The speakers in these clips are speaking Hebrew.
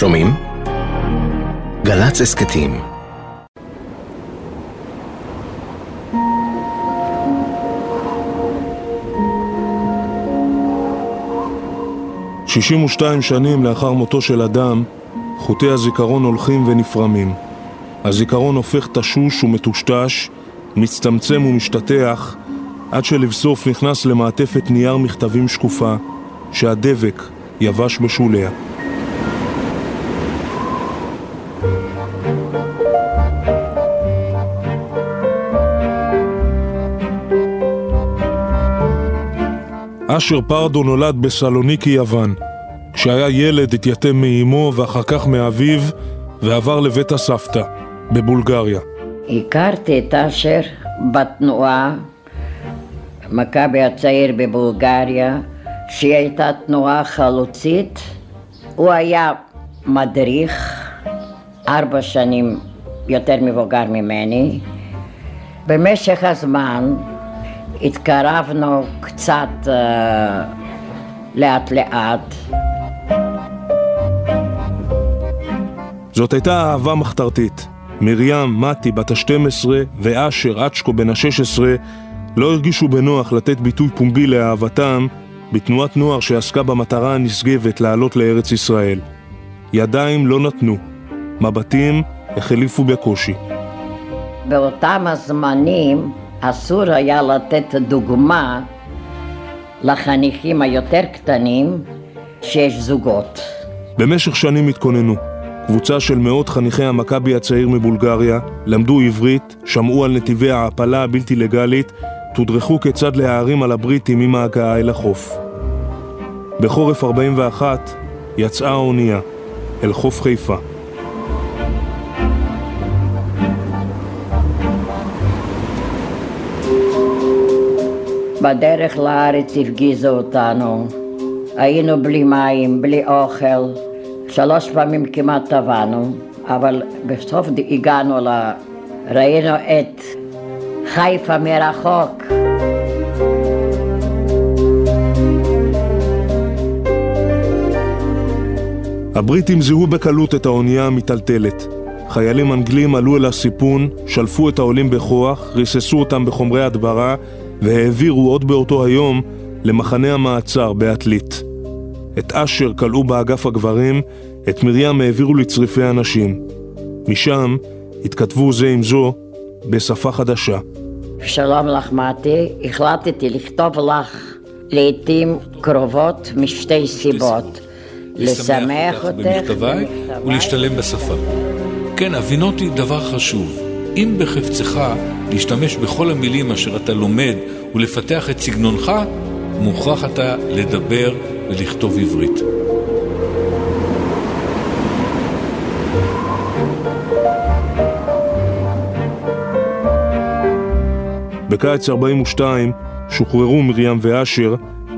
שומעים? גל"צ הסכתים 62 שנים לאחר מותו של אדם, חוטי הזיכרון הולכים ונפרמים. הזיכרון הופך תשוש ומטושטש, מצטמצם ומשתטח, עד שלבסוף נכנס למעטפת נייר מכתבים שקופה, שהדבק יבש בשוליה. אשר פרדו נולד בסלוניקי יוון. כשהיה ילד התייתם מאימו ואחר כך מאביו ועבר לבית הסבתא בבולגריה. הכרתי את אשר בתנועה מכבי הצעיר בבולגריה שהיא הייתה תנועה חלוצית הוא היה מדריך ארבע שנים יותר מבוגר ממני במשך הזמן התקרבנו קצת uh, לאט לאט. זאת הייתה אהבה מחתרתית. מרים, מתי בת ה-12 ואשר, אצ'קו בן ה-16 לא הרגישו בנוח לתת ביטוי פומבי לאהבתם בתנועת נוער שעסקה במטרה הנשגבת לעלות לארץ ישראל. ידיים לא נתנו, מבטים החליפו בקושי. באותם הזמנים אסור היה לתת דוגמה לחניכים היותר קטנים שיש זוגות. במשך שנים התכוננו. קבוצה של מאות חניכי המכבי הצעיר מבולגריה למדו עברית, שמעו על נתיבי ההעפלה הבלתי לגלית, תודרכו כיצד להערים על הבריטים עם ההגעה אל החוף. בחורף 41 יצאה האונייה אל חוף חיפה. בדרך לארץ הפגיזו אותנו. היינו בלי מים, בלי אוכל. שלוש פעמים כמעט טבענו, אבל בסוף הגענו ל... ראינו את חיפה מרחוק. הבריטים זיהו בקלות את האונייה המיטלטלת. חיילים אנגלים עלו אל הסיפון, שלפו את העולים בכוח, ריססו אותם בחומרי הדברה והעבירו עוד באותו היום למחנה המעצר בעתלית. את אשר כלאו באגף הגברים, את מרים העבירו לצריפי הנשים. משם התכתבו זה עם זו בשפה חדשה. שלום לך מתי, החלטתי לכתוב לך לעתים קרובות משתי סיבות. לשמח אותך במכתביי ולהשתלם בשפה. כן, הבינותי דבר חשוב. אם בחפצך להשתמש בכל המילים אשר אתה לומד ולפתח את סגנונך, מוכרח אתה לדבר ולכתוב עברית. בקיץ 42 שוחררו מרים ואשר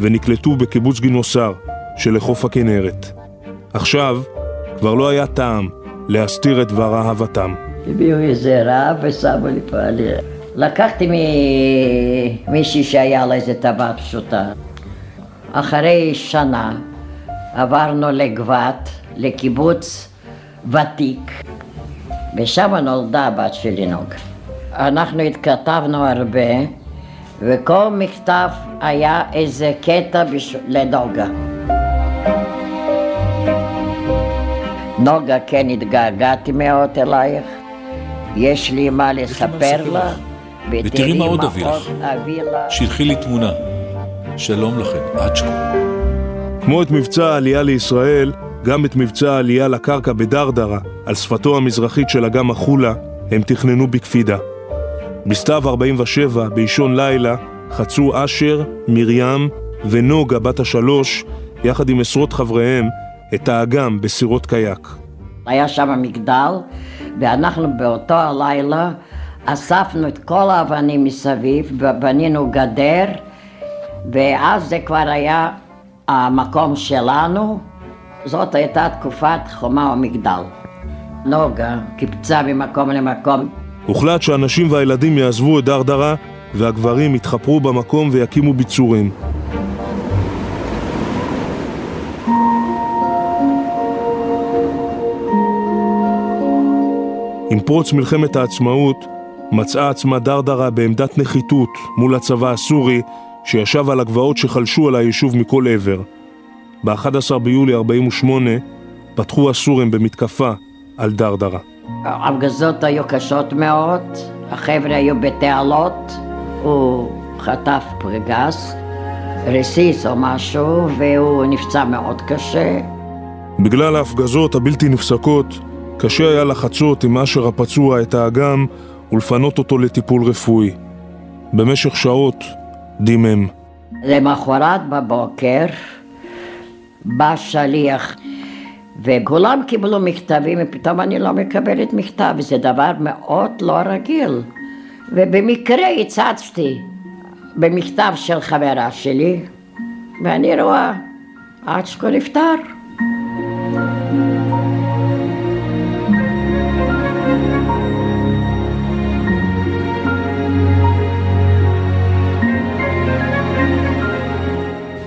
ונקלטו בקיבוץ גינוסר שלחוף הכנרת. עכשיו כבר לא היה טעם להסתיר את דבר אהבתם. הביאו איזה רב ושמו לי פה על... לקחתי ממישהי שהיה לה איזה טבעת פשוטה. אחרי שנה עברנו לגבת, לקיבוץ ותיק, ושם נולדה הבת שלי נוגה. אנחנו התכתבנו הרבה, וכל מכתב היה איזה קטע בש... לנוגה. נוגה, כן התגעגעתי מאוד אלייך, יש לי מה לספר לה, ותראי מה עוד אביא לך. שלחי לי תמונה. שלום לכם, אצ'קו. כמו את מבצע העלייה לישראל, גם את מבצע העלייה לקרקע בדרדרה, על שפתו המזרחית של אגם החולה, הם תכננו בקפידה. בסתיו 47, באישון לילה, חצו אשר, מרים ונוגה בת השלוש, יחד עם עשרות חבריהם, את האגם בסירות קייק. היה שם מגדל, ואנחנו באותו הלילה אספנו את כל האבנים מסביב, ובנינו גדר, ואז זה כבר היה המקום שלנו. זאת הייתה תקופת חומה ומגדל. נוגה קיפצה ממקום למקום. הוחלט שהנשים והילדים יעזבו את דרדרה, והגברים יתחפרו במקום ויקימו ביצורים. עם פרוץ מלחמת העצמאות מצאה עצמה דרדרה בעמדת נחיתות מול הצבא הסורי שישב על הגבעות שחלשו על היישוב מכל עבר. ב-11 ביולי 48 פתחו הסורים במתקפה על דרדרה. ההפגזות היו קשות מאוד, החבר'ה היו בתעלות, הוא חטף פרגס, רסיס או משהו, והוא נפצע מאוד קשה. בגלל ההפגזות הבלתי נפסקות, קשה היה לחצות עם אשר הפצוע את האגם ולפנות אותו לטיפול רפואי. במשך שעות דימם. למחרת בבוקר בא שליח וכולם קיבלו מכתבים ופתאום אני לא מקבלת מכתב וזה דבר מאוד לא רגיל ובמקרה הצצתי במכתב של חברה שלי ואני רואה אצ'קו נפטר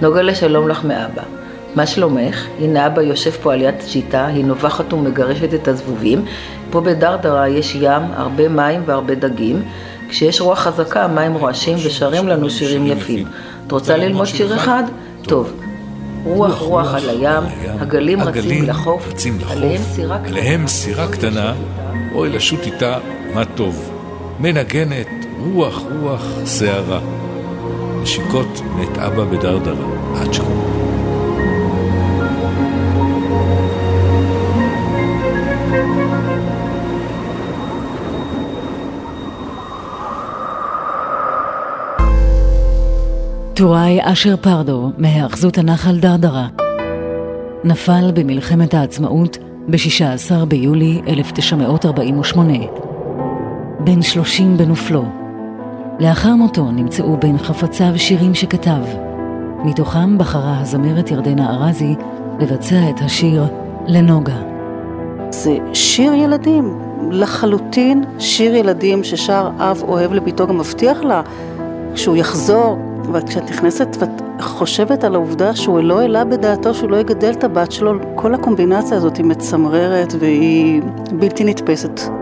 נוגה לשלום לך מאבא. מה שלומך? הנה אבא יושב פה על יד שיטה, היא נובחת ומגרשת את הזבובים. פה בדרדרה יש ים, הרבה מים והרבה דגים. כשיש רוח חזקה המים רועשים ושרים לנו שירים יפים. את רוצה ללמוד שיר אחד? טוב. רוח רוח על הים, הגלים רצים לחוף, עליהם סירה קטנה, אוי לשוט איתה, מה טוב. מנגנת, רוח רוח שערה. נשיקות מאת אבא בדרדרה, אצ'קו. טוראי אשר פרדו, מהאחזות הנחל דרדרה, נפל במלחמת העצמאות ב-16 ביולי 1948. בן 30 בנופלו. לאחר מותו נמצאו בין חפציו שירים שכתב. מתוכם בחרה הזמרת ירדנה ארזי לבצע את השיר לנוגה. זה שיר ילדים, לחלוטין שיר ילדים ששר אב אוהב לביתו, גם מבטיח לה כשהוא יחזור, וכשאת נכנסת ואת חושבת על העובדה שהוא לא העלה בדעתו שהוא לא יגדל את הבת שלו, כל הקומבינציה הזאת היא מצמררת והיא בלתי נתפסת.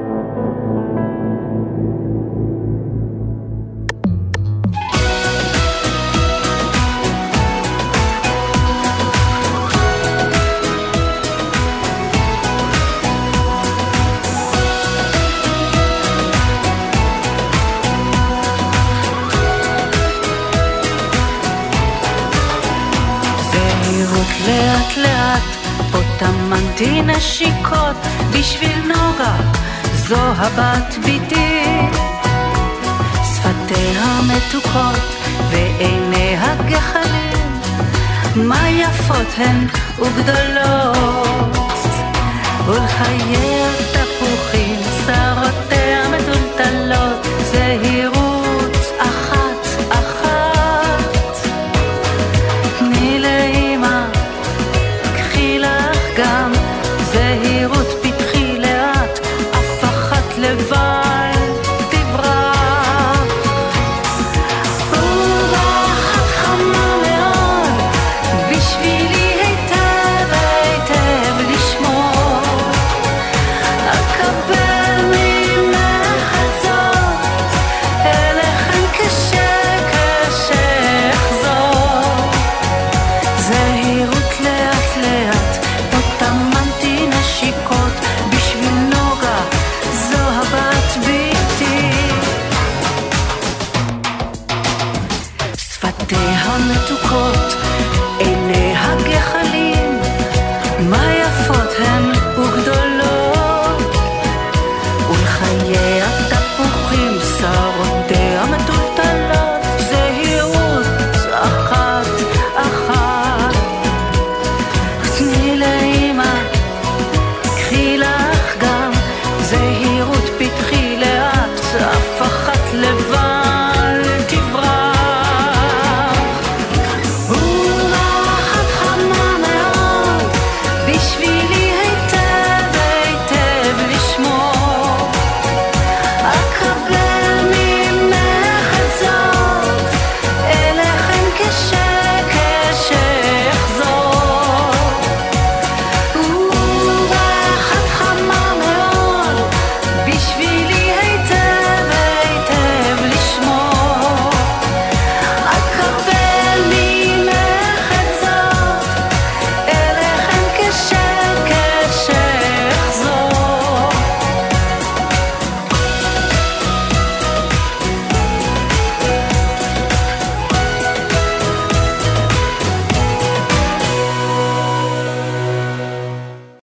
אותי נשיקות בשביל נוגה, זו הבת ביתי. שפתיה מתוקות ועיניה גחלים, מה יפות הן וגדולות. ולחיי feel like